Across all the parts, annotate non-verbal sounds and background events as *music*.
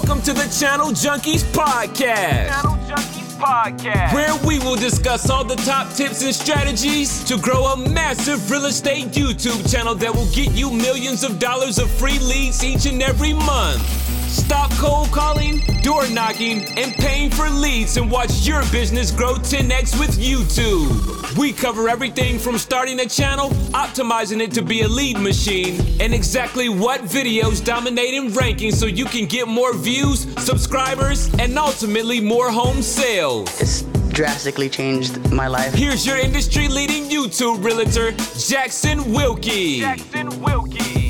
Welcome to the Channel Junkies Podcast. Channel Junkies Podcast. Where we will discuss all the top tips and strategies to grow a massive real estate YouTube channel that will get you millions of dollars of free leads each and every month. Stop cold calling, door knocking, and paying for leads and watch your business grow 10x with YouTube. We cover everything from starting a channel, optimizing it to be a lead machine, and exactly what videos dominate in rankings so you can get more views, subscribers, and ultimately more home sales. It's drastically changed my life. Here's your industry leading YouTube realtor, Jackson Wilkie. Jackson Wilkie.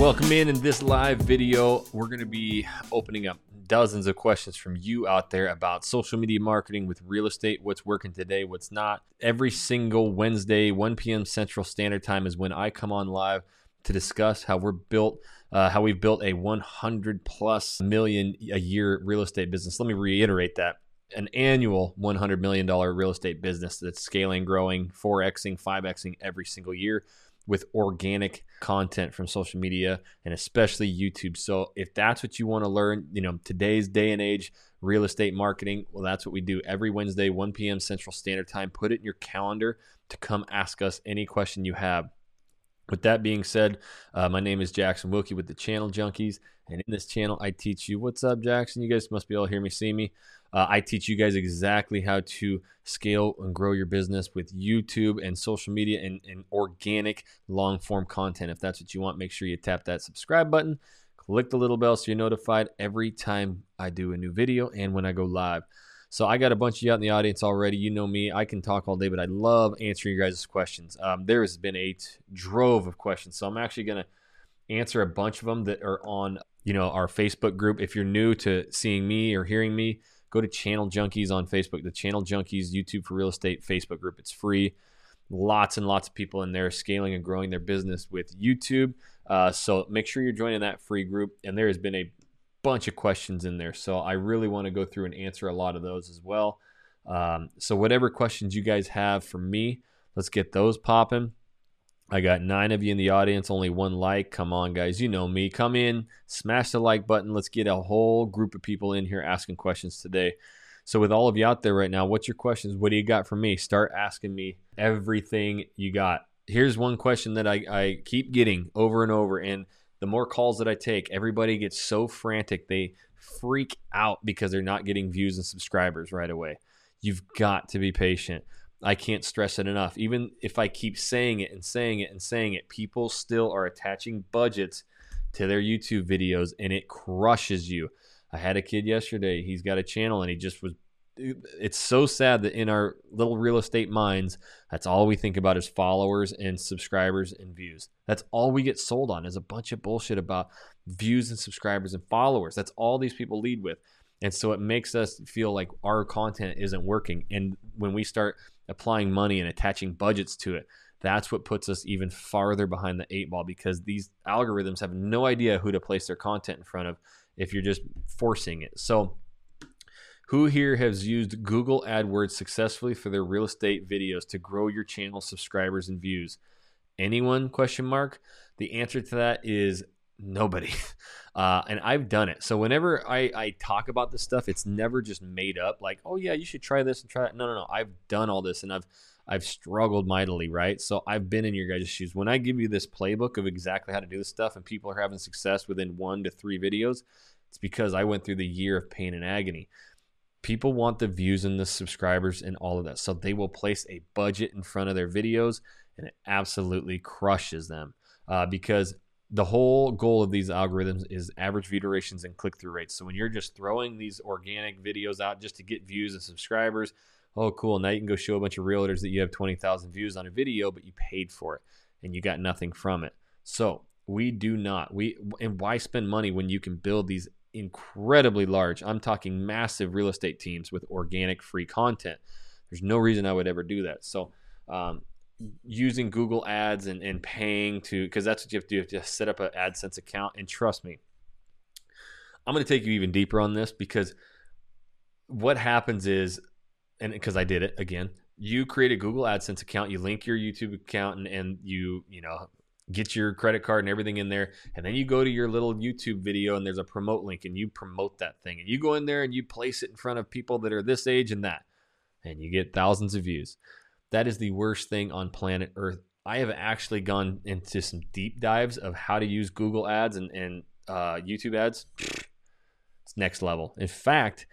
Welcome in in this live video. We're going to be opening up dozens of questions from you out there about social media marketing with real estate, what's working today, what's not. Every single Wednesday, 1 p.m. Central Standard Time is when I come on live to discuss how we're built, uh, how we've built a 100 plus million a year real estate business. Let me reiterate that an annual $100 million real estate business that's scaling, growing, 4xing, 5xing every single year with organic content from social media and especially YouTube. So if that's what you want to learn, you know, today's day and age, real estate marketing, well, that's what we do every Wednesday, 1 p.m. Central Standard Time. Put it in your calendar to come ask us any question you have. With that being said, uh, my name is Jackson Wilkie with the Channel Junkies, and in this channel, I teach you. What's up, Jackson? You guys must be to hear me, see me. Uh, I teach you guys exactly how to scale and grow your business with YouTube and social media and, and organic long form content. If that's what you want, make sure you tap that subscribe button, click the little bell so you're notified every time I do a new video and when I go live. So I got a bunch of you out in the audience already. You know me. I can talk all day, but I love answering your guys' questions. Um, there has been a drove of questions, so I'm actually going to answer a bunch of them that are on you know our Facebook group. If you're new to seeing me or hearing me, go to Channel Junkies on Facebook, the Channel Junkies YouTube for Real Estate Facebook group. It's free. Lots and lots of people in there scaling and growing their business with YouTube. Uh, so make sure you're joining that free group. And there has been a bunch of questions in there. So I really want to go through and answer a lot of those as well. Um, so, whatever questions you guys have for me, let's get those popping. I got nine of you in the audience, only one like. Come on, guys. You know me. Come in, smash the like button. Let's get a whole group of people in here asking questions today. So, with all of you out there right now, what's your questions? What do you got for me? Start asking me everything you got. Here's one question that I, I keep getting over and over. And the more calls that I take, everybody gets so frantic. They freak out because they're not getting views and subscribers right away. You've got to be patient. I can't stress it enough. Even if I keep saying it and saying it and saying it, people still are attaching budgets to their YouTube videos and it crushes you. I had a kid yesterday. He's got a channel and he just was. It's so sad that in our little real estate minds, that's all we think about is followers and subscribers and views. That's all we get sold on is a bunch of bullshit about views and subscribers and followers. That's all these people lead with. And so it makes us feel like our content isn't working. And when we start applying money and attaching budgets to it, that's what puts us even farther behind the eight ball because these algorithms have no idea who to place their content in front of if you're just forcing it. So, who here has used Google AdWords successfully for their real estate videos to grow your channel subscribers and views? Anyone? Question mark. The answer to that is nobody. *laughs* Uh, and I've done it. So whenever I, I talk about this stuff, it's never just made up. Like, oh yeah, you should try this and try that. No, no, no. I've done all this, and I've I've struggled mightily, right? So I've been in your guys' shoes. When I give you this playbook of exactly how to do this stuff, and people are having success within one to three videos, it's because I went through the year of pain and agony. People want the views and the subscribers and all of that, so they will place a budget in front of their videos, and it absolutely crushes them uh, because the whole goal of these algorithms is average view durations and click through rates. So when you're just throwing these organic videos out just to get views and subscribers, oh, cool. Now you can go show a bunch of realtors that you have 20,000 views on a video, but you paid for it and you got nothing from it. So we do not. We and why spend money when you can build these incredibly large, I'm talking massive real estate teams with organic free content. There's no reason I would ever do that. So um, using Google Ads and, and paying to because that's what you have to do. You have to set up an AdSense account. And trust me, I'm going to take you even deeper on this because what happens is, and because I did it again, you create a Google AdSense account, you link your YouTube account, and, and you you know get your credit card and everything in there and then you go to your little youtube video and there's a promote link and you promote that thing and you go in there and you place it in front of people that are this age and that and you get thousands of views that is the worst thing on planet earth i have actually gone into some deep dives of how to use google ads and, and uh, youtube ads it's next level in fact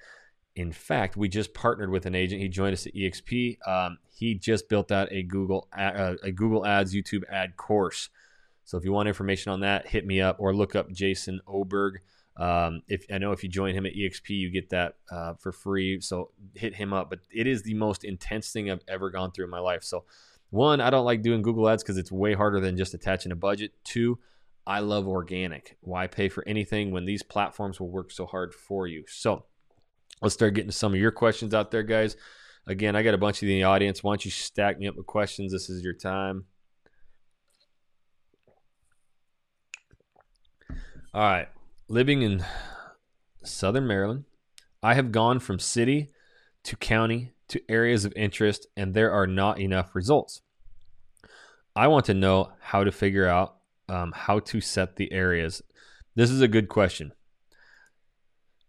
in fact, we just partnered with an agent. He joined us at EXP. Um, he just built out a Google uh, a Google Ads YouTube ad course. So if you want information on that, hit me up or look up Jason Oberg. Um, if I know if you join him at EXP, you get that uh, for free. So hit him up. But it is the most intense thing I've ever gone through in my life. So one, I don't like doing Google Ads because it's way harder than just attaching a budget. Two, I love organic. Why pay for anything when these platforms will work so hard for you? So let's start getting some of your questions out there, guys. Again, I got a bunch of the audience. Why don't you stack me up with questions? This is your time. All right. Living in Southern Maryland, I have gone from city to county to areas of interest, and there are not enough results. I want to know how to figure out um, how to set the areas. This is a good question.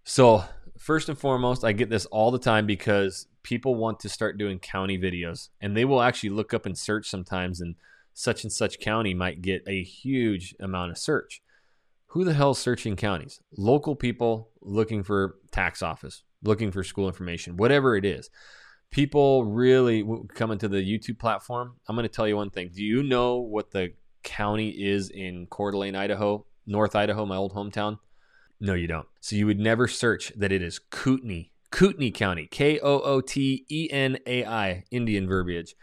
So, first and foremost, I get this all the time because people want to start doing county videos and they will actually look up and search sometimes and such and such county might get a huge amount of search. Who the hell is searching counties? Local people looking for tax office, looking for school information, whatever it is. People really coming to the YouTube platform. I'm going to tell you one thing. Do you know what the county is in Coeur d'Alene, Idaho, North Idaho, my old hometown? No, you don't. So you would never search that it is Kootenai, Kootenai County, K O O T E N A I, Indian verbiage.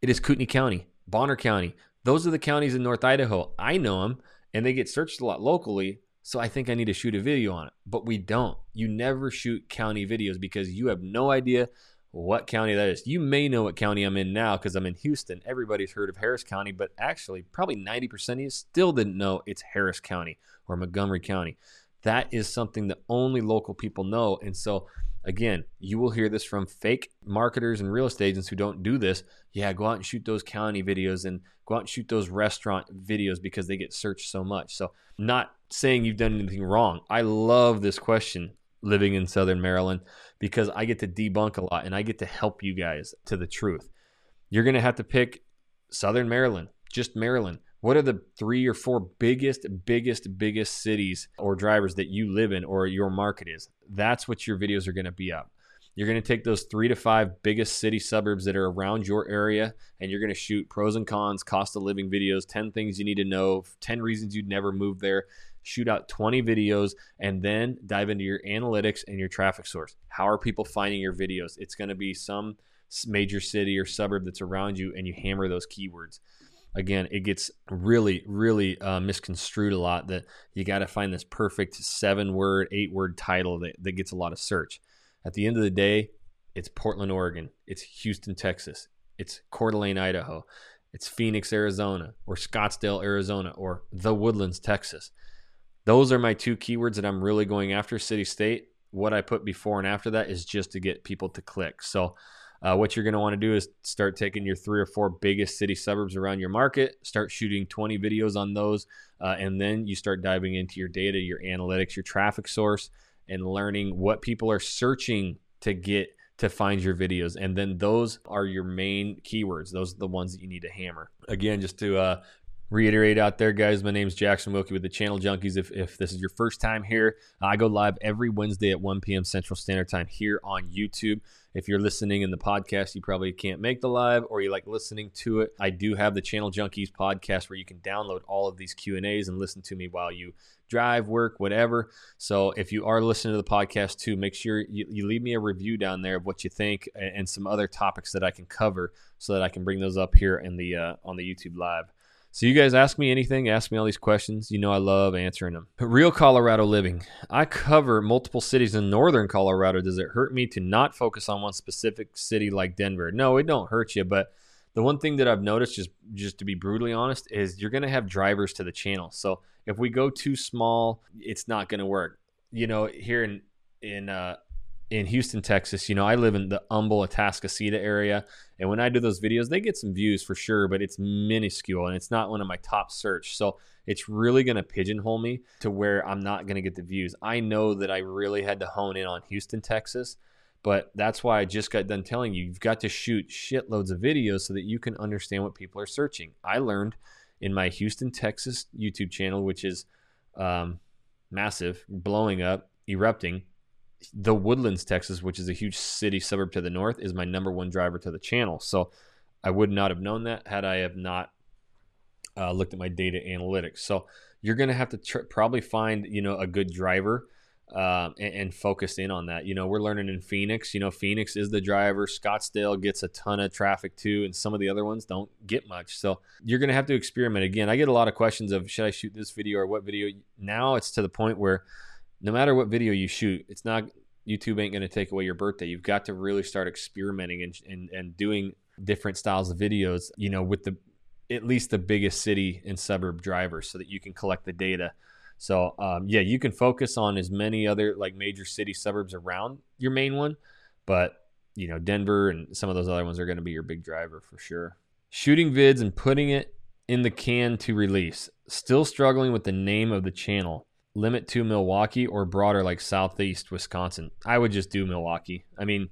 It is Kootenai County, Bonner County. Those are the counties in North Idaho. I know them, and they get searched a lot locally. So I think I need to shoot a video on it. But we don't. You never shoot county videos because you have no idea what county that is. You may know what county I'm in now because I'm in Houston. Everybody's heard of Harris County, but actually, probably 90% of you still didn't know it's Harris County or Montgomery County. That is something that only local people know. And so, again, you will hear this from fake marketers and real estate agents who don't do this. Yeah, go out and shoot those county videos and go out and shoot those restaurant videos because they get searched so much. So, not saying you've done anything wrong. I love this question living in Southern Maryland because I get to debunk a lot and I get to help you guys to the truth. You're going to have to pick Southern Maryland, just Maryland. What are the three or four biggest, biggest, biggest cities or drivers that you live in or your market is? That's what your videos are going to be up. You're going to take those three to five biggest city suburbs that are around your area and you're going to shoot pros and cons, cost of living videos, 10 things you need to know, 10 reasons you'd never move there. Shoot out 20 videos and then dive into your analytics and your traffic source. How are people finding your videos? It's going to be some major city or suburb that's around you and you hammer those keywords again, it gets really, really uh, misconstrued a lot that you got to find this perfect seven word, eight word title that, that gets a lot of search. At the end of the day, it's Portland, Oregon, it's Houston, Texas, it's Coeur d'Alene, Idaho, it's Phoenix, Arizona, or Scottsdale, Arizona, or The Woodlands, Texas. Those are my two keywords that I'm really going after, city, state. What I put before and after that is just to get people to click. So, uh, what you're going to want to do is start taking your three or four biggest city suburbs around your market, start shooting 20 videos on those, uh, and then you start diving into your data, your analytics, your traffic source, and learning what people are searching to get to find your videos. And then those are your main keywords. Those are the ones that you need to hammer. Again, just to uh, reiterate out there, guys, my name is Jackson Wilkie with the Channel Junkies. If, if this is your first time here, I go live every Wednesday at 1 p.m. Central Standard Time here on YouTube. If you're listening in the podcast, you probably can't make the live or you like listening to it. I do have the Channel Junkies podcast where you can download all of these Q&As and listen to me while you drive, work, whatever. So if you are listening to the podcast too, make sure you, you leave me a review down there of what you think and, and, some other topics that I can cover so that I can bring those up here in the uh, on the YouTube live. So you guys ask me anything, ask me all these questions. You know I love answering them. Real Colorado living. I cover multiple cities in northern Colorado. Does it hurt me to not focus on one specific city like Denver? No, it don't hurt you, but the one thing that I've noticed just just to be brutally honest is you're going to have drivers to the channel. So if we go too small, it's not going to work. You know, here in in uh in Houston, Texas, you know, I live in the Humble, Atascocita area. And when I do those videos, they get some views for sure, but it's minuscule and it's not one of my top search. So it's really going to pigeonhole me to where I'm not going to get the views. I know that I really had to hone in on Houston, Texas, but that's why I just got done telling you you've got to shoot shitloads of videos so that you can understand what people are searching. I learned in my Houston, Texas YouTube channel, which is um, massive, blowing up, erupting the Woodlands, Texas, which is a huge city suburb to the north, is my number one driver to the channel. So I would not have known that had I have not uh, looked at my data analytics. So you're going to have to tr- probably find you know a good driver um, and, and, focus in on that. You know, we're learning in Phoenix. You know, Phoenix is the driver. Scottsdale gets a ton of traffic too, and some of the other ones don't get much. So you're going to have to experiment. Again, I get a lot of questions of should I shoot this video or what video. Now it's to the point where no matter what video you shoot, it's not YouTube ain't going to take away your birthday. You've got to really start experimenting and, and and doing different styles of videos. You know, with the at least the biggest city and suburb drivers, so that you can collect the data. So um, yeah, you can focus on as many other like major city suburbs around your main one, but you know Denver and some of those other ones are going to be your big driver for sure. Shooting vids and putting it in the can to release. Still struggling with the name of the channel limit to Milwaukee or broader like Southeast Wisconsin? I would just do Milwaukee. I mean,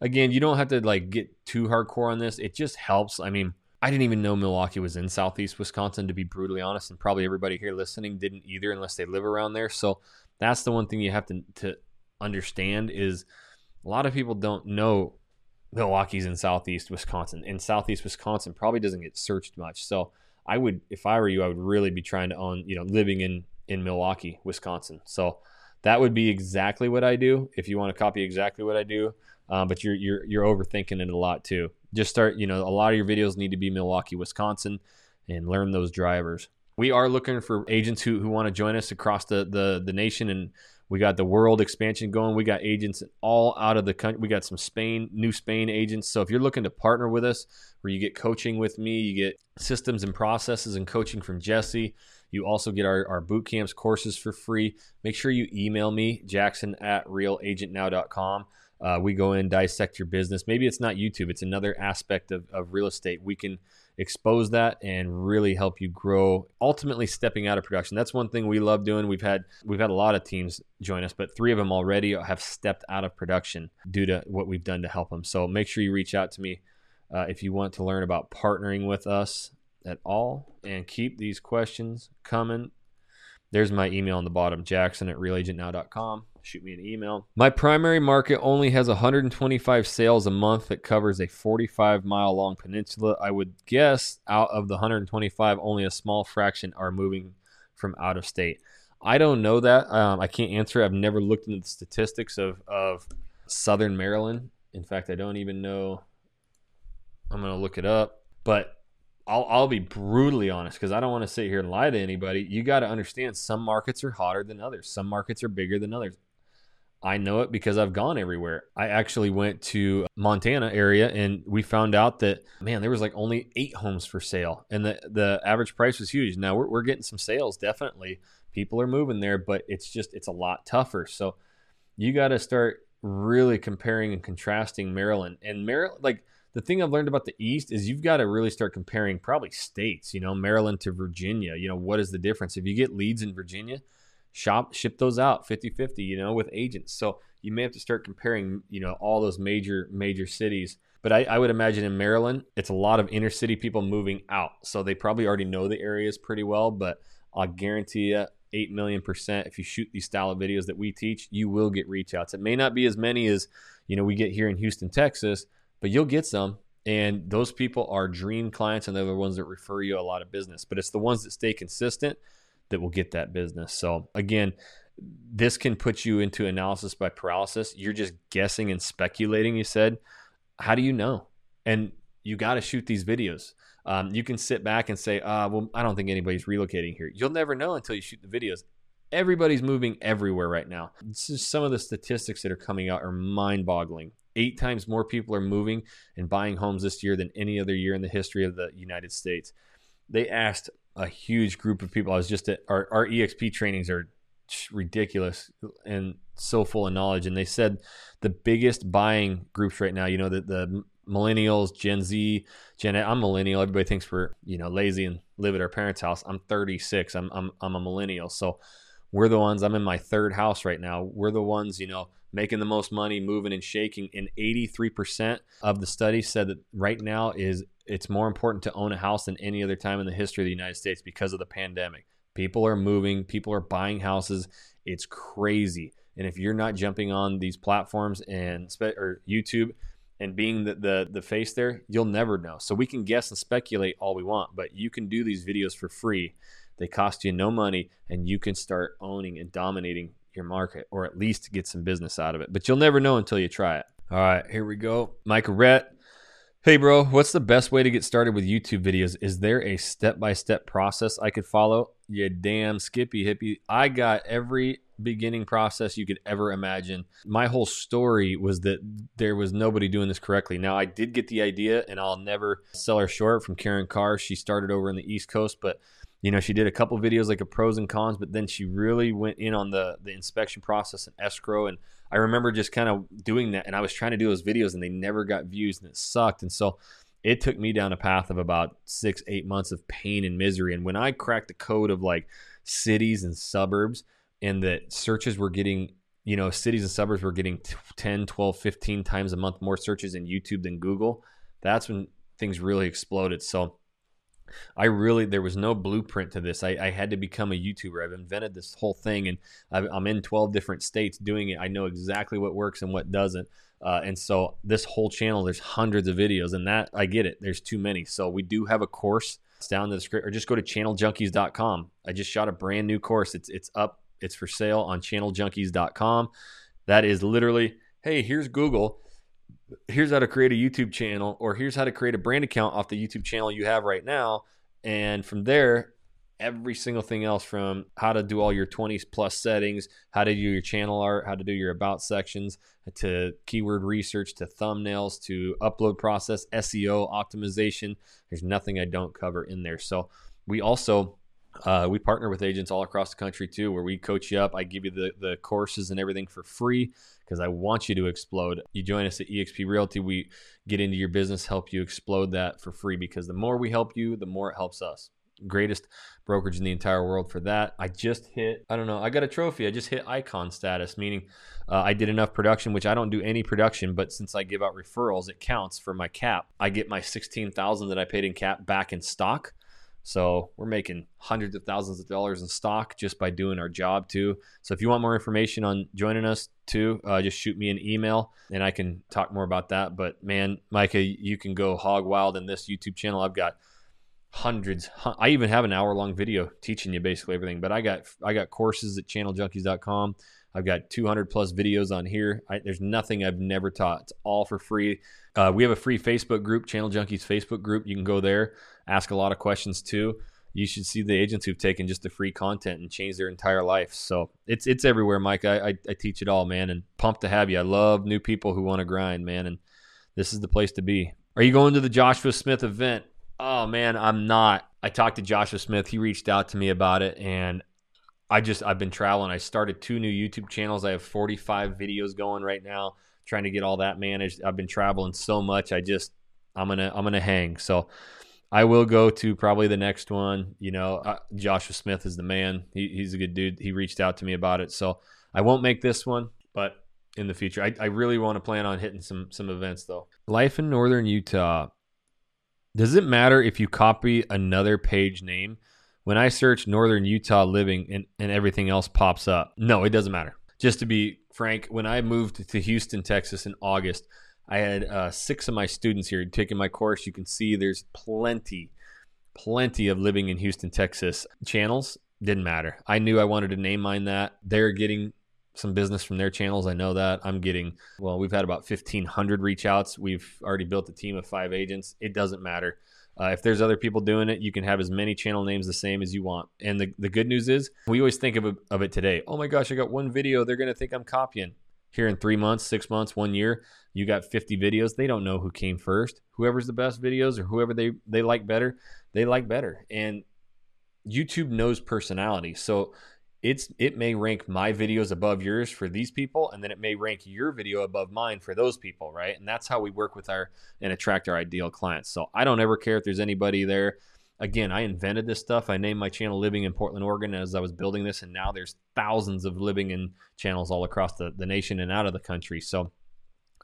again, you don't have to like get too hardcore on this. It just helps. I mean, I didn't even know Milwaukee was in Southeast Wisconsin, to be brutally honest, and probably everybody here listening didn't either, unless they live around there. So that's the one thing you have to to understand is a lot of people don't know Milwaukee's in Southeast Wisconsin, and Southeast Wisconsin probably doesn't get searched much. So I would, if I were you, I would really be trying to own, you know, living in in Milwaukee, Wisconsin. So that would be exactly what I do if you want to copy exactly what I do. Um, but you're you're you're overthinking it a lot too. Just start, you know, a lot of your videos need to be Milwaukee, Wisconsin, and learn those drivers. We are looking for agents who, who want to join us across the, the the nation and we got the world expansion going. We got agents all out of the country. We got some Spain, new Spain agents. So if you're looking to partner with us, where you get coaching with me, you get systems and processes and coaching from Jesse. You also get our, our boot camps courses for free. Make sure you email me, jackson at realagentnow.com. Uh, we go in, dissect your business. Maybe it's not YouTube, it's another aspect of, of real estate. We can expose that and really help you grow ultimately stepping out of production that's one thing we love doing we've had we've had a lot of teams join us but three of them already have stepped out of production due to what we've done to help them so make sure you reach out to me uh, if you want to learn about partnering with us at all and keep these questions coming. There's my email on the bottom, jackson at realagentnow.com. Shoot me an email. My primary market only has 125 sales a month that covers a 45 mile long peninsula. I would guess out of the 125, only a small fraction are moving from out of state. I don't know that. Um, I can't answer. I've never looked into the statistics of, of Southern Maryland. In fact, I don't even know. I'm going to look it up. But I'll, I'll be brutally honest because I don't want to sit here and lie to anybody. You got to understand some markets are hotter than others, some markets are bigger than others. I know it because I've gone everywhere. I actually went to Montana area and we found out that man, there was like only eight homes for sale, and the the average price was huge. Now we're we're getting some sales, definitely. People are moving there, but it's just it's a lot tougher. So you got to start really comparing and contrasting Maryland and Maryland like the thing I've learned about the East is you've got to really start comparing probably states, you know, Maryland to Virginia. You know, what is the difference? If you get leads in Virginia, shop ship those out 50-50, you know, with agents. So you may have to start comparing, you know, all those major major cities. But I, I would imagine in Maryland, it's a lot of inner city people moving out. So they probably already know the areas pretty well, but I'll guarantee you 8 million percent if you shoot these style of videos that we teach, you will get reach outs. It may not be as many as, you know, we get here in Houston, Texas, but you'll get some. And those people are dream clients, and they're the ones that refer you a lot of business. But it's the ones that stay consistent that will get that business. So, again, this can put you into analysis by paralysis. You're just guessing and speculating, you said. How do you know? And you got to shoot these videos. Um, you can sit back and say, uh, well, I don't think anybody's relocating here. You'll never know until you shoot the videos. Everybody's moving everywhere right now. This is some of the statistics that are coming out are mind boggling eight times more people are moving and buying homes this year than any other year in the history of the United States. They asked a huge group of people. I was just at our, our EXP trainings are ridiculous and so full of knowledge. And they said the biggest buying groups right now, you know, the, the millennials, Gen Z, Gen I'm millennial. Everybody thinks we're, you know, lazy and live at our parents' house. I'm 36. I'm, I'm, I'm a millennial. So we're the ones, I'm in my third house right now. We're the ones, you know, making the most money, moving and shaking. And 83% of the study said that right now is it's more important to own a house than any other time in the history of the United States because of the pandemic. People are moving, people are buying houses. It's crazy. And if you're not jumping on these platforms and or YouTube and being the, the the face there, you'll never know. So we can guess and speculate all we want, but you can do these videos for free. They cost you no money, and you can start owning and dominating your market, or at least get some business out of it. But you'll never know until you try it. All right, here we go. Mike Rhett. Hey, bro, what's the best way to get started with YouTube videos? Is there a step by step process I could follow? You damn skippy hippie. I got every beginning process you could ever imagine. My whole story was that there was nobody doing this correctly. Now, I did get the idea, and I'll never sell her short from Karin Carr. She started over in the East Coast, but you know, she did a couple videos like a pros and cons, but then she really went in on the the inspection process and escrow. And I remember just kind of doing that, and I was trying to do those videos, and they never got views, and it sucked. And so it took me down a path of about six, eight months of pain and misery. And when I cracked the code of like cities and suburbs, and that searches were getting you know cities and suburbs were getting 10 12 15 times a month more searches in youtube than google that's when things really exploded so i really there was no blueprint to this. I, I had to become a youtuber. I've invented this whole thing and i am in 12 different states doing it. I know exactly what works and what doesn't. Uh, and so this whole channel there's hundreds of videos and that i get it. There's too many. So we do have a course. It's down in the script or just go to channeljunkies.com i just shot a brand new course. It's it's up it's for sale on channeljunkies.com. That is literally, hey, here's Google. Here's how to create a YouTube channel, or here's how to create a brand account off the YouTube channel you have right now. And from there, every single thing else from how to do all your 20 plus settings, how to do your channel art, how to do your about sections, to keyword research, to thumbnails, to upload process, SEO optimization. There's nothing I don't cover in there. So we also uh, we partner with agents all across the country too, where we coach you up. I give you the, the courses and everything for free because I want you to explode. You join us at eXp Realty, we get into your business, help you explode that for free because the more we help you, the more it helps us. Greatest brokerage in the entire world for that. I just hit, I don't know, I got a trophy. I just hit icon status, meaning uh, I did enough production, which I don't do any production, but since I give out referrals, it counts for my cap. I get my 16,000 that I paid in cap back in stock. So we're making hundreds of thousands of dollars in stock just by doing our job too. So if you want more information on joining us too, uh, just shoot me an email and I can talk more about that. But man, Micah, you can go hog wild in this YouTube channel. I've got hundreds. I even have an hour long video teaching you basically everything. But I got I got courses at channeljunkies.com. I've got 200 plus videos on here. I, there's nothing I've never taught. It's all for free. Uh, we have a free Facebook group, Channel Junkies Facebook group. You can go there, ask a lot of questions too. You should see the agents who've taken just the free content and changed their entire life. So it's it's everywhere, Mike. I, I, I teach it all, man, and pumped to have you. I love new people who want to grind, man, and this is the place to be. Are you going to the Joshua Smith event? Oh man, I'm not. I talked to Joshua Smith. He reached out to me about it, and I just I've been traveling. I started two new YouTube channels. I have 45 videos going right now, trying to get all that managed. I've been traveling so much. I just I'm gonna I'm gonna hang. So I will go to probably the next one. You know, uh, Joshua Smith is the man. He, he's a good dude. He reached out to me about it. So I won't make this one, but in the future, I, I really want to plan on hitting some some events though. Life in Northern Utah. Does it matter if you copy another page name? When I search Northern Utah living and, and everything else pops up. No, it doesn't matter. Just to be frank, when I moved to Houston, Texas in August, I had uh, six of my students here taking my course. You can see there's plenty, plenty of living in Houston, Texas channels. Didn't matter. I knew I wanted to name mine that. They're getting some business from their channels. I know that. I'm getting, well, we've had about 1,500 reach outs. We've already built a team of five agents. It doesn't matter. Uh, if there's other people doing it, you can have as many channel names the same as you want. And the, the good news is, we always think of it, of it today. Oh my gosh, I got one video. They're going to think I'm copying. Here in three months, six months, one year, you got 50 videos. They don't know who came first. Whoever's the best videos or whoever they, they like better, they like better. And YouTube knows personality. So it's it may rank my videos above yours for these people and then it may rank your video above mine for those people right? And that's how we work with our and attract our ideal clients. So i don't ever care if there's anybody there. Again i invented this stuff. I named my channel living in portland oregon as i was building this and now there's thousands of living in channels all across the, the nation and out of the country. So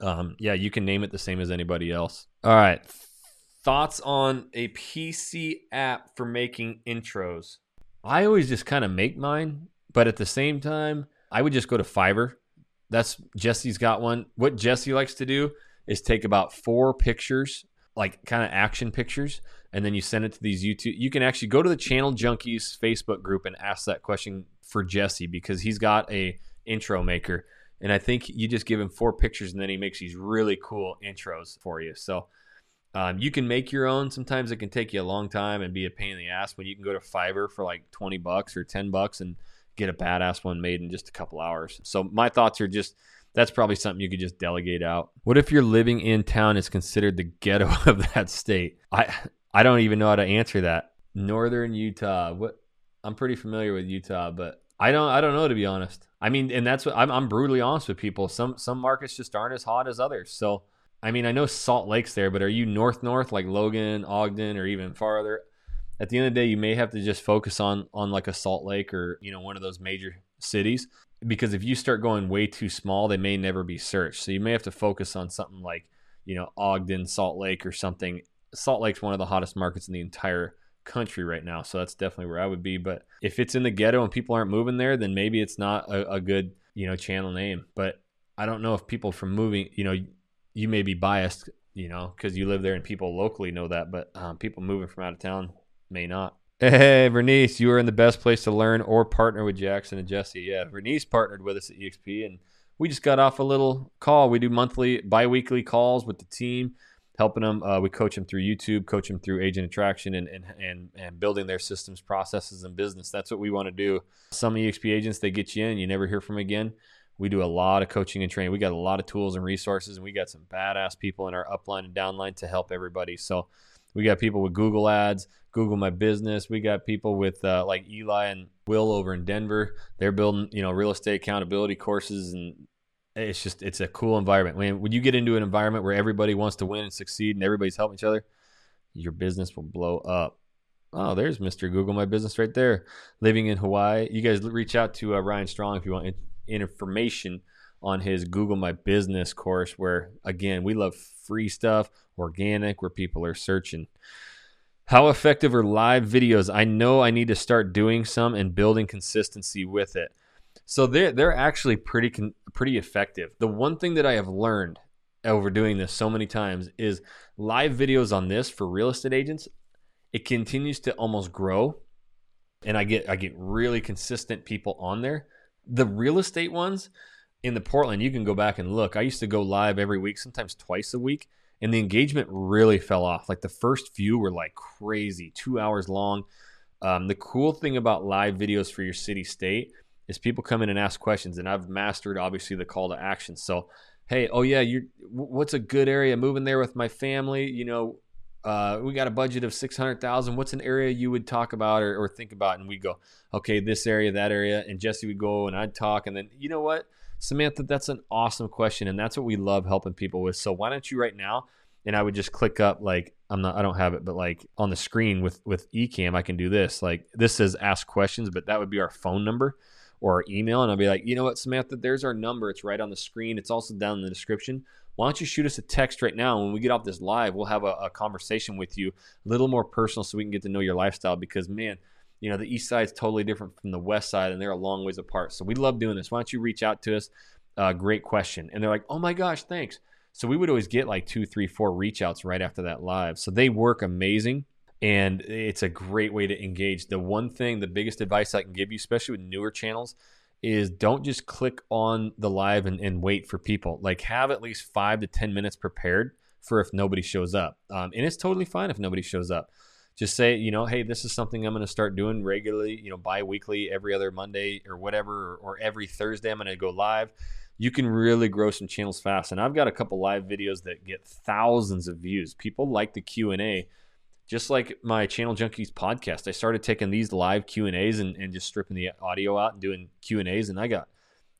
um, yeah you can name it the same as anybody else. All right. Thoughts on a pc app for making intros I always just kind of make mine, but at the same time, I would just go to Fiverr. That's Jesse's got one. What Jesse likes to do is take about four pictures, like kind of action pictures, and then you send it to these YouTube. You can actually go to the Channel Junkies Facebook group and ask that question for Jesse because he's got a intro maker, and I think you just give him four pictures and then he makes these really cool intros for you. So um, you can make your own. Sometimes it can take you a long time and be a pain in the ass when you can go to Fiverr for like 20 bucks or 10 bucks and get a badass one made in just a couple hours. So my thoughts are just that's probably something you could just delegate out. What if you're living in town is considered the ghetto *laughs* of that state? I I don't even know how to answer that. Northern Utah. What I'm pretty familiar with Utah, but I don't I don't know to be honest. I mean, and that's what I'm I'm brutally honest with people. Some some markets just aren't as hot as others. So I mean, I know Salt Lake's there, but are you north north like Logan, Ogden, or even farther? At the end of the day, you may have to just focus on on like a Salt Lake or you know one of those major cities because if you start going way too small, they may never be searched. So you may have to focus on something like you know Ogden, Salt Lake, or something. Salt Lake's one of the hottest markets in the entire country right now, so that's definitely where I would be. But if it's in the ghetto and people aren't moving there, then maybe it's not a, a good you know channel name. But I don't know if people from moving, you know, you may be biased, you know, because you live there and people locally know that, but um, people moving from out of town may not. Hey, Vernice, you are in the best place to learn or partner with Jackson and Jesse. Yeah, Vernice partnered with us at EXP, and we just got off a little call. We do monthly, bi-weekly calls with the team, helping them. Uh, we coach them through YouTube, coach them through agent attraction, and, and and and building their systems, processes, and business. That's what we want to do. Some EXP agents they get you in, you never hear from again. We do a lot of coaching and training. We got a lot of tools and resources, and we got some badass people in our upline and downline to help everybody. So we got people with Google Ads, Google My Business. We got people with uh, like Eli and Will over in Denver. They're building, you know, real estate accountability courses, and it's just it's a cool environment. When when you get into an environment where everybody wants to win and succeed, and everybody's helping each other, your business will blow up. Oh, there's Mr. Google My Business right there. Living in Hawaii. You guys reach out to uh, Ryan Strong if you want information on his Google My Business course, where again, we love free stuff, organic, where people are searching. How effective are live videos? I know I need to start doing some and building consistency with it. So they're they're actually pretty con- pretty effective. The one thing that I have learned over doing this so many times is live videos on this for real estate agents. It continues to almost grow, and I get I get really consistent people on there the real estate ones in the Portland, you can go back and look. I used to go live every week, sometimes twice a week, and the engagement really fell off. Like the first few were like crazy, two hours long. Um, the cool thing about live videos for your city state is people come in and ask questions, and I've mastered obviously the call to action. So, hey, oh yeah, you what's a good area? Moving there with my family, you know, uh, we got a budget of 600,000. What's an area you would talk about or, or, think about? And we go, okay, this area, that area. And Jesse would go and I'd talk. And then, you know what, Samantha, that's an awesome question. And that's what we love helping people with. So why don't you right now? And I would just click up like, I'm not, I don't have it, but like on the screen with, with Ecamm, I can do this. Like this says ask questions, but that would be our phone number or our email. And I'll be like, you know what, Samantha, there's our number. It's right on the screen. It's also down in the description why don't you shoot us a text right now? When we get off this live, we'll have a, a conversation with you, a little more personal, so we can get to know your lifestyle. Because man, you know the east side is totally different from the west side, and they're a long ways apart. So we love doing this. Why don't you reach out to us? Uh, great question. And they're like, oh my gosh, thanks. So we would always get like two, three, four reach outs right after that live. So they work amazing and it's a great way to engage. The one thing, the biggest advice I can give you, especially with newer channels, is don't just click on the live and, and wait for people. Like have at least five to 10 minutes prepared for if nobody shows up. Um, and it's totally fine if nobody shows up. Just say, you know, hey, this is something I'm going to start doing regularly, you know, bi weekly, every other Monday or whatever, or, or every Thursday I'm going to go live. You can really grow some channels fast. And I've got a couple live videos that get thousands of views. People like the Q&A just like my channel junkies podcast i started taking these live q and a's and just stripping the audio out and doing q and a's and i got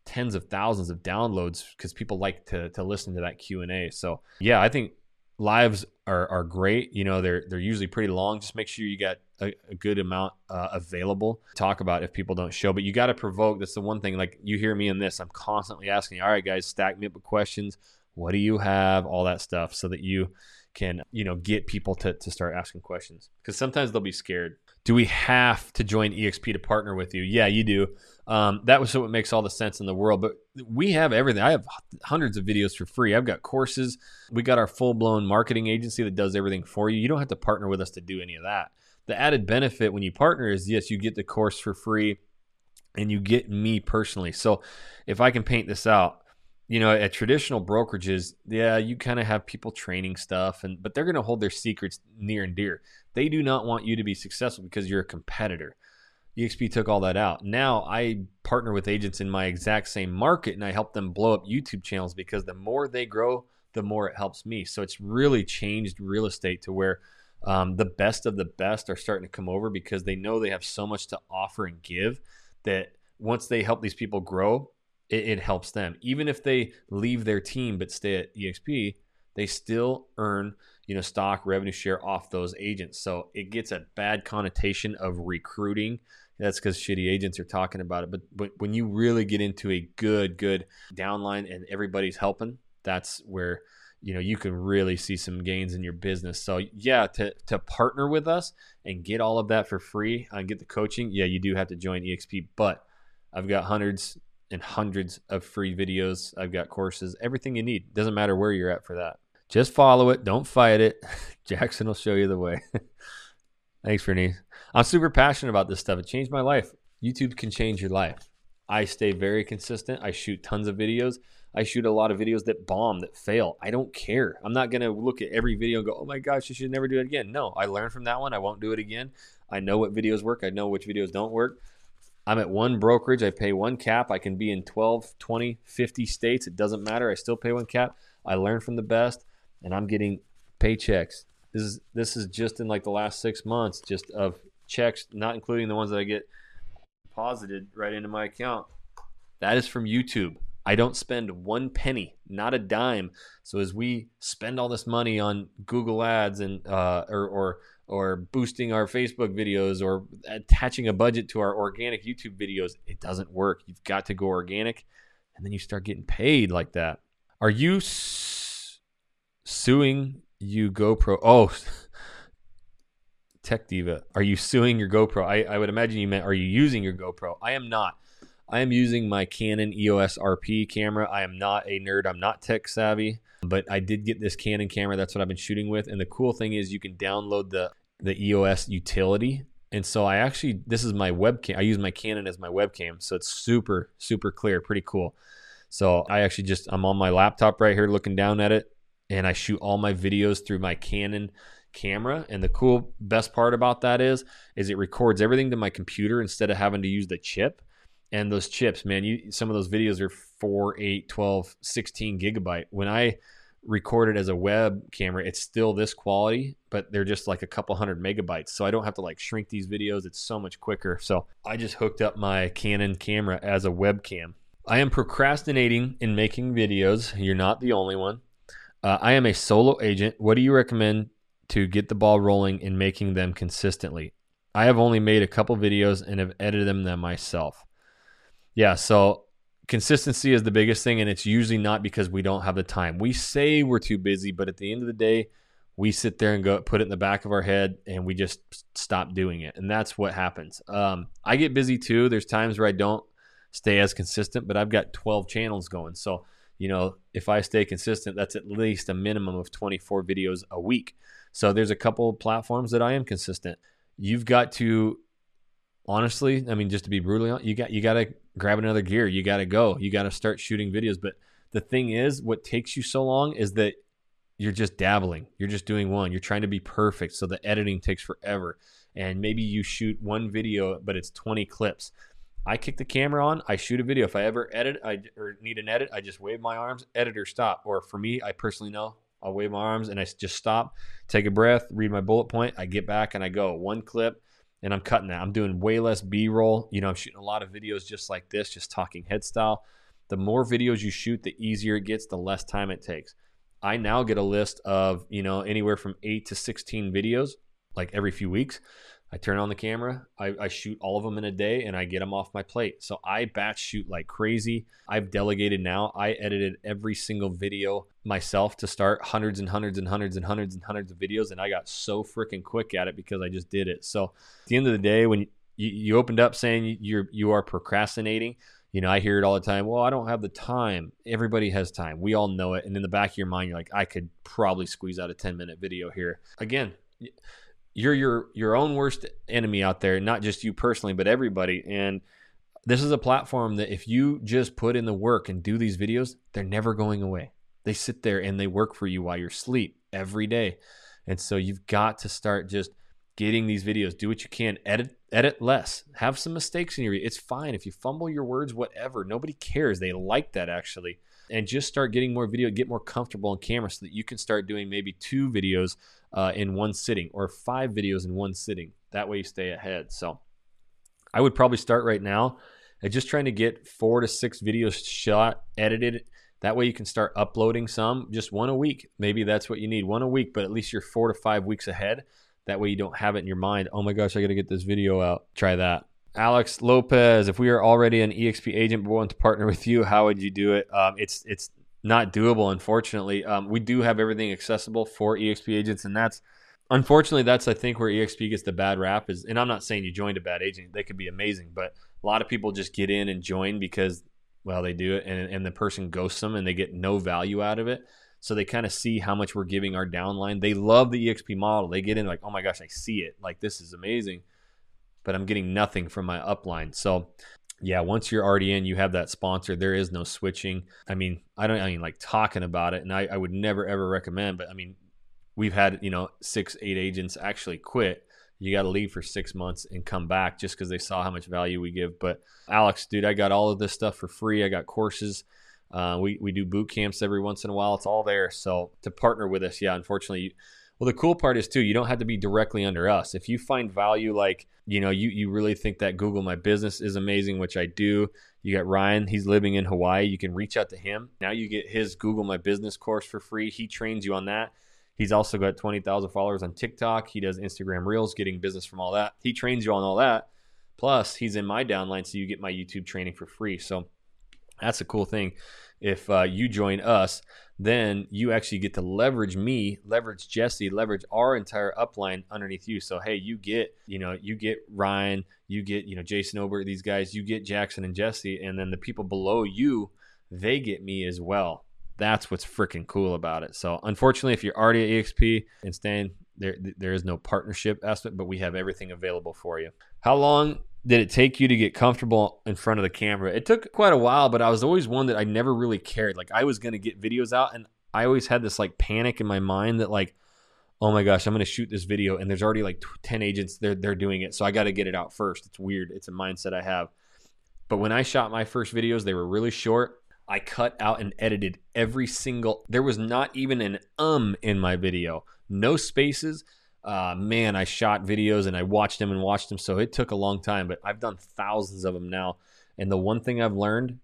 tens of thousands of downloads because people like to, to listen to that q and a. So yeah i think lives are, are great. You know they're they're usually pretty long. Just make sure you got a, a good amount uh, available. Talk about if people don't show but you got to provoke. That's the one thing like you hear me in this i'm constantly asking all right guys stack me up with questions. What do you have? All that stuff so that you can you know get people to, to start asking questions. Because sometimes they'll be scared. Do we have to join exp to partner with you? Yeah you do. Um, that was what makes all the sense in the world but we have everything. I have hundreds of videos for free. I've got courses. We got our full-blown marketing agency that does everything for you. You don't have to partner with us to do any of that. The added benefit when you partner is yes you get the course for free and you get me personally. So if i can paint this out you know, at traditional brokerages, yeah, you kind of have people training stuff, and but they're going to hold their secrets near and dear. They do not want you to be successful because you're a competitor. EXP took all that out. Now I partner with agents in my exact same market, and I help them blow up YouTube channels because the more they grow, the more it helps me. So it's really changed real estate to where um, the best of the best are starting to come over because they know they have so much to offer and give that once they help these people grow, it, it helps them. Even if they leave their team but stay at EXP, they still earn you know stock revenue share off those agents. So it gets a bad connotation of recruiting. That's because shitty agents are talking about it. But but when you really get into a good good downline and everybody's helping, that's where you know you can really see some gains in your business. So yeah, to to partner with us and get all of that for free and get the coaching, yeah, you do have to join EXP. But I've got hundreds and hundreds of free videos. I've got courses, everything you need. Doesn't matter where you're at for that. Just follow it. Don't fight it. *laughs* Jackson will show you the way. *laughs* Thanks, Bernice. I'm super passionate about this stuff. It changed my life. YouTube can change your life. I stay very consistent. I shoot tons of videos. I shoot a lot of videos that bomb, that fail. I don't care. I'm not going to look at every video and go, oh my gosh, you should never do it again. No, I learned from that one. I won't do it again. I know what videos work. I know which videos don't work. I'm at one brokerage. I pay one cap. I can be in 12, 20, 50 states. It doesn't matter. I still pay one cap. I learn from the best, and I'm getting paychecks. This is this is just in like the last six months, just of checks, not including the ones that I get deposited right into my account. That is from YouTube. I don't spend one penny, not a dime. So as we spend all this money on Google Ads and uh, or, or or boosting our Facebook videos or attaching a budget to our organic YouTube videos, it doesn't work. You've got to go organic and then you start getting paid like that. Are you s- suing you GoPro? Oh, *laughs* Tech Diva, are you suing your GoPro? I, I would imagine you meant, are you using your GoPro? I am not. I am using my Canon EOS RP camera. I am not a nerd. I'm not tech savvy, but I did get this Canon camera. That's what I've been shooting with. And the cool thing is you can download the the EOS utility. And so I actually, this is my webcam. I use my Canon as my webcam. So it's super, super clear, pretty cool. So I actually just, I'm on my laptop right here looking down at it and I shoot all my videos through my Canon camera. And the cool, best part about that is, is it records everything to my computer instead of having to use the chip. And those chips, man, you, some of those videos are 4, 8, 12, 16 gigabyte. When I recorded as a web camera, it's still this quality, but they're just like a couple hundred megabytes. So I don't have to like shrink these videos. It's so much quicker. So I just hooked up my Canon camera as a webcam. I am procrastinating in making videos. You're not the only one. Uh, I am a solo agent. What do you recommend to get the ball rolling in making them consistently? I have only made a couple videos and have edited them myself. Yeah, so consistency is the biggest thing, and it's usually not because we don't have the time. We say we're too busy, but at the end of the day, we sit there and go put it in the back of our head and we just stop doing it. And that's what happens. Um, I get busy too. There's times where I don't stay as consistent, but I've got 12 channels going. So, you know, if I stay consistent, that's at least a minimum of 24 videos a week. So there's a couple platforms that I am consistent. You've got to honestly, I mean, just to be brutally honest, you got you got to grab another gear. You got to go. You got to start shooting videos. But the thing is, what takes you so long is that you're just dabbling. You're just doing one. You're trying to be perfect, so the editing takes forever. And maybe you shoot one video, but it's 20 clips. I kick the camera on. I shoot a video. If I ever edit, I or need an edit, I just wave my arms. Editor stop. Or for me, I personally know I'll wave my arms and I just stop, take a breath, read my bullet point. I get back and I go one clip and I'm cutting that. I'm doing way less B roll. You know, I'm shooting a lot of videos just like this, just talking head style. The more videos you shoot, the easier it gets, the less time it takes. I now get a list of, you know, anywhere from eight to 16 videos like every few weeks. I turn on the camera, I, I shoot all of them in a day, and I get them off my plate. So I batch shoot like crazy. I've delegated now. I edited every single video myself to start hundreds and hundreds and hundreds and hundreds and hundreds of videos, and I got so freaking quick at it because I just did it. So at the end of the day, when you, you opened up saying you're you are procrastinating, you know, I hear it all the time. Well, I don't have the time. Everybody has time. We all know it. And in the back of your mind, you're like, I could probably squeeze out a 10 minute video here. Again, you're your your own worst enemy out there, not just you personally, but everybody. And this is a platform that if you just put in the work and do these videos, they're never going away. They sit there and they work for you while you're asleep every day. And so you've got to start just getting these videos. Do what you can. Edit edit less. Have some mistakes in your it's fine if you fumble your words whatever. Nobody cares. They like that actually. And just start getting more video, get more comfortable on camera so that you can start doing maybe two videos uh, in one sitting or five videos in one sitting. That way you stay ahead. So I would probably start right now at just trying to get four to six videos shot, edited. That way you can start uploading some, just one a week. Maybe that's what you need, one a week, but at least you're four to five weeks ahead. That way you don't have it in your mind. Oh my gosh, I got to get this video out. Try that. Alex Lopez, if we are already an EXP agent but want to partner with you, how would you do it? Um, it's it's not doable, unfortunately. Um, we do have everything accessible for EXP agents, and that's unfortunately that's I think where EXP gets the bad rap is. And I'm not saying you joined a bad agent; they could be amazing, but a lot of people just get in and join because well they do it, and and the person ghosts them, and they get no value out of it. So they kind of see how much we're giving our downline. They love the EXP model. They get in like, oh my gosh, I see it. Like this is amazing but I'm getting nothing from my upline. So yeah, once you're already in, you have that sponsor. There is no switching. I mean, I don't I mean like talking about it, and I, I would never ever recommend, but I mean, we've had, you know, six, eight agents actually quit. You got to leave for six months and come back just because they saw how much value we give. But Alex, dude, I got all of this stuff for free. I got courses. Uh, we, we do boot camps every once in a while. It's all there. So to partner with us, yeah, unfortunately, well, the cool part is too, you don't have to be directly under us. If you find value, like you know, you you really think that Google My Business is amazing, which I do. You got Ryan, he's living in Hawaii. You can reach out to him. Now you get his Google My Business course for free. He trains you on that. He's also got 20,000 followers on TikTok. He does Instagram Reels, getting business from all that. He trains you on all that. Plus, he's in my downline, so you get my YouTube training for free. So that's a cool thing. If uh, you join us, then you actually get to leverage me, leverage Jesse, leverage our entire upline underneath you. So hey, you get, you know, you get Ryan, you get, you know, Jason Ober, these guys, you get Jackson and Jesse, and then the people below you, they get me as well. That's what's freaking cool about it. So unfortunately, if you're already at EXP and staying, there there is no partnership aspect, but we have everything available for you. How long did it take you to get comfortable in front of the camera? It took quite a while, but I was always one that I never really cared. Like I was going to get videos out and I always had this like panic in my mind that like oh my gosh, I'm going to shoot this video and there's already like 10 agents they're they're doing it. So I got to get it out first. It's weird. It's a mindset I have. But when I shot my first videos, they were really short. I cut out and edited every single there was not even an um in my video. No spaces uh, man, I shot videos and I watched them and watched them. So it took a long time, but I've done thousands of them now. And the one thing I've learned,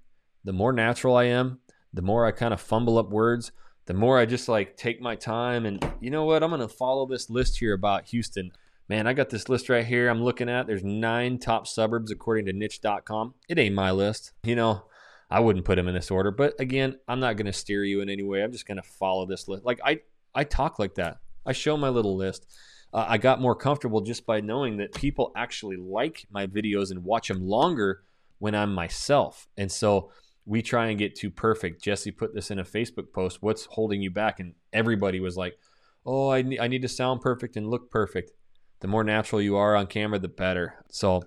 the more natural I am, the more I kind of fumble up words, the more I just like take my time. And you know what? I'm going to follow this list here about Houston. Man, I got this list right here I'm looking at. There's nine top suburbs according to niche.com. It ain't my list. You know, I wouldn't put them in this order. But again, I'm not going to steer you in any way. I'm just going to follow this list. Like I, I talk like that. I show my little list. Uh, I got more comfortable just by knowing that people actually like my videos and watch them longer when I'm myself. And so we try and get too perfect. Jesse put this in a Facebook post. What's holding you back? And everybody was like, "Oh, I need, I need to sound perfect and look perfect." The more natural you are on camera, the better. So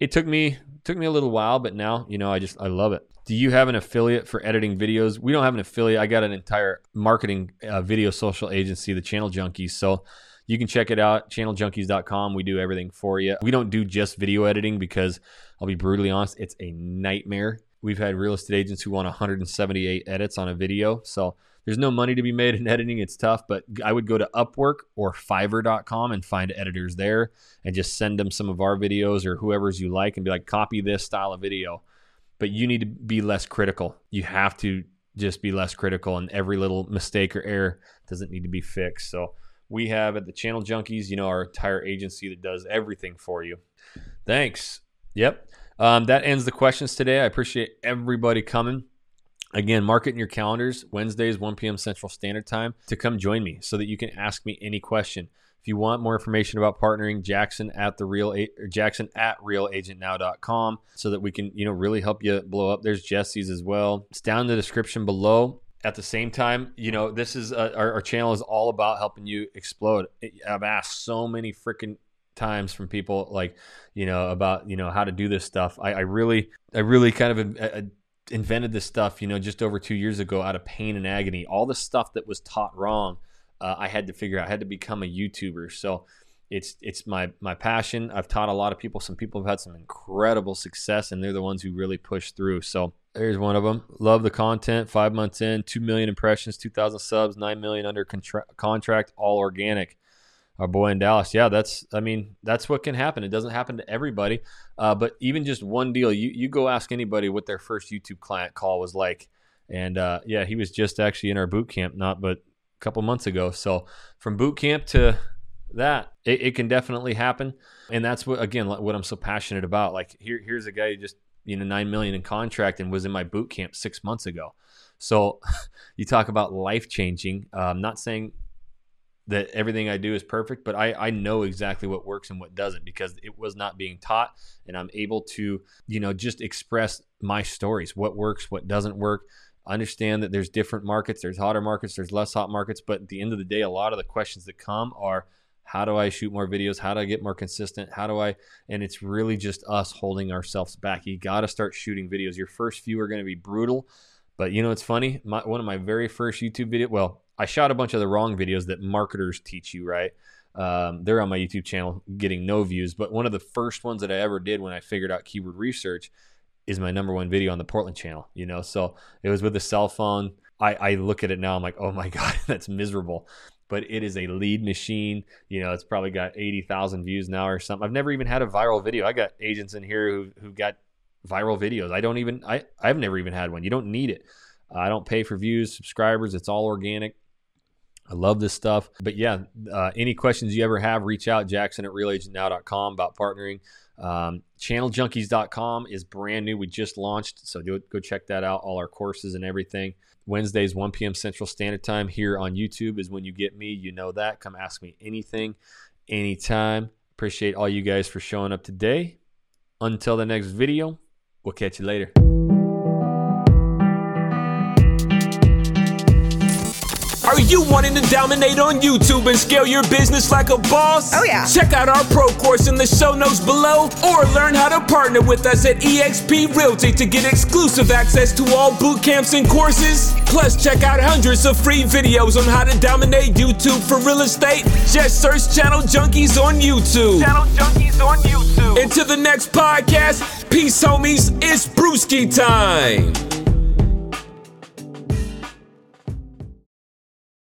it took me took me a little while, but now you know I just I love it. Do you have an affiliate for editing videos? We don't have an affiliate. I got an entire marketing uh, video social agency, the Channel Junkies. So you can check it out, channeljunkies.com. We do everything for you. We don't do just video editing because I'll be brutally honest, it's a nightmare. We've had real estate agents who want 178 edits on a video. So there's no money to be made in editing. It's tough, but I would go to Upwork or Fiverr.com and find editors there and just send them some of our videos or whoever's you like and be like, copy this style of video. But you need to be less critical. You have to just be less critical, and every little mistake or error doesn't need to be fixed. So we have at the Channel Junkies, you know, our entire agency that does everything for you. Thanks. Yep. Um, that ends the questions today. I appreciate everybody coming. Again, mark it in your calendars, Wednesdays, 1 p.m. Central Standard Time, to come join me so that you can ask me any question. If you want more information about partnering, Jackson at the real Jackson at realagentnow.com so that we can, you know, really help you blow up. There's Jesse's as well. It's down in the description below. At the same time, you know, this is uh, our, our channel is all about helping you explode. I've asked so many freaking times from people like you know about you know how to do this stuff i, I really i really kind of uh, invented this stuff you know just over two years ago out of pain and agony all the stuff that was taught wrong uh, i had to figure out i had to become a youtuber. So it's it's my my passion. I've taught a lot of people. Some people have had some incredible success and they're the ones who really push through. So there's one of them love the content. Five months in 2 million impressions 2000 subs 9 million under contra- contract all organic. Our boy in Dallas. Yeah, that's I mean that's what can happen. It doesn't happen to everybody, uh, but even just one deal. You you go ask anybody what their first YouTube client call was like, and uh, yeah, he was just actually in our boot camp, not but a couple months ago. So from boot camp to that, it, it can definitely happen, and that's what again what I'm so passionate about. Like here here's a guy who just you know nine million in contract and was in my boot camp six months ago. So *laughs* you talk about life changing. Uh, I'm not saying that everything I do is perfect, but I, I know exactly what works and what doesn't because it was not being taught. And I'm able to, you know, just express my stories, what works, what doesn't work. Understand that there's different markets, there's hotter markets, there's less hot markets. But at the end of the day, a lot of the questions that come are how do I shoot more videos? How do I get more consistent? How do I? And it's really just us holding ourselves back. You got to start shooting videos. Your first few are going to be brutal. But you know, it's funny. My, one of my very first YouTube video, well, I shot a bunch of the wrong videos that marketers teach you, right? Um, they're on my YouTube channel getting no views. But one of the first ones that I ever did when I figured out keyword research is my number one video on the Portland channel, you know? So it was with a cell phone. I, I look at it now, I'm like, oh my *laughs* God, that's miserable. But it is a lead machine. You know, it's probably got 80,000 views now or something. I've never even had a viral video. I got agents in here who, who got viral videos. I don't even, I, I've never even had one. You don't need it. I don't pay for views, subscribers. It's all organic. I love this stuff. But yeah, uh, any questions you ever have, reach out, Jackson at realagentnow.com about partnering. Um, channeljunkies.com is brand new. We just launched, so do go check that out. All our courses and everything. Wednesdays, 1 p.m. Central Standard Time here on YouTube is when you get me. You know that. Come ask me anything, anytime. Appreciate all you guys for showing up today. Until the next video, we'll catch you later. Are you wanting to dominate on YouTube and scale your business like a boss? Oh, yeah. Check out our pro course in the show notes below or learn how to partner with us at eXp Realty to get exclusive access to all boot camps and courses. Plus, check out hundreds of free videos on how to dominate YouTube for real estate. Just search Channel Junkies on YouTube. Channel Junkies on YouTube. Until the next podcast, peace, homies. It's Brewski time.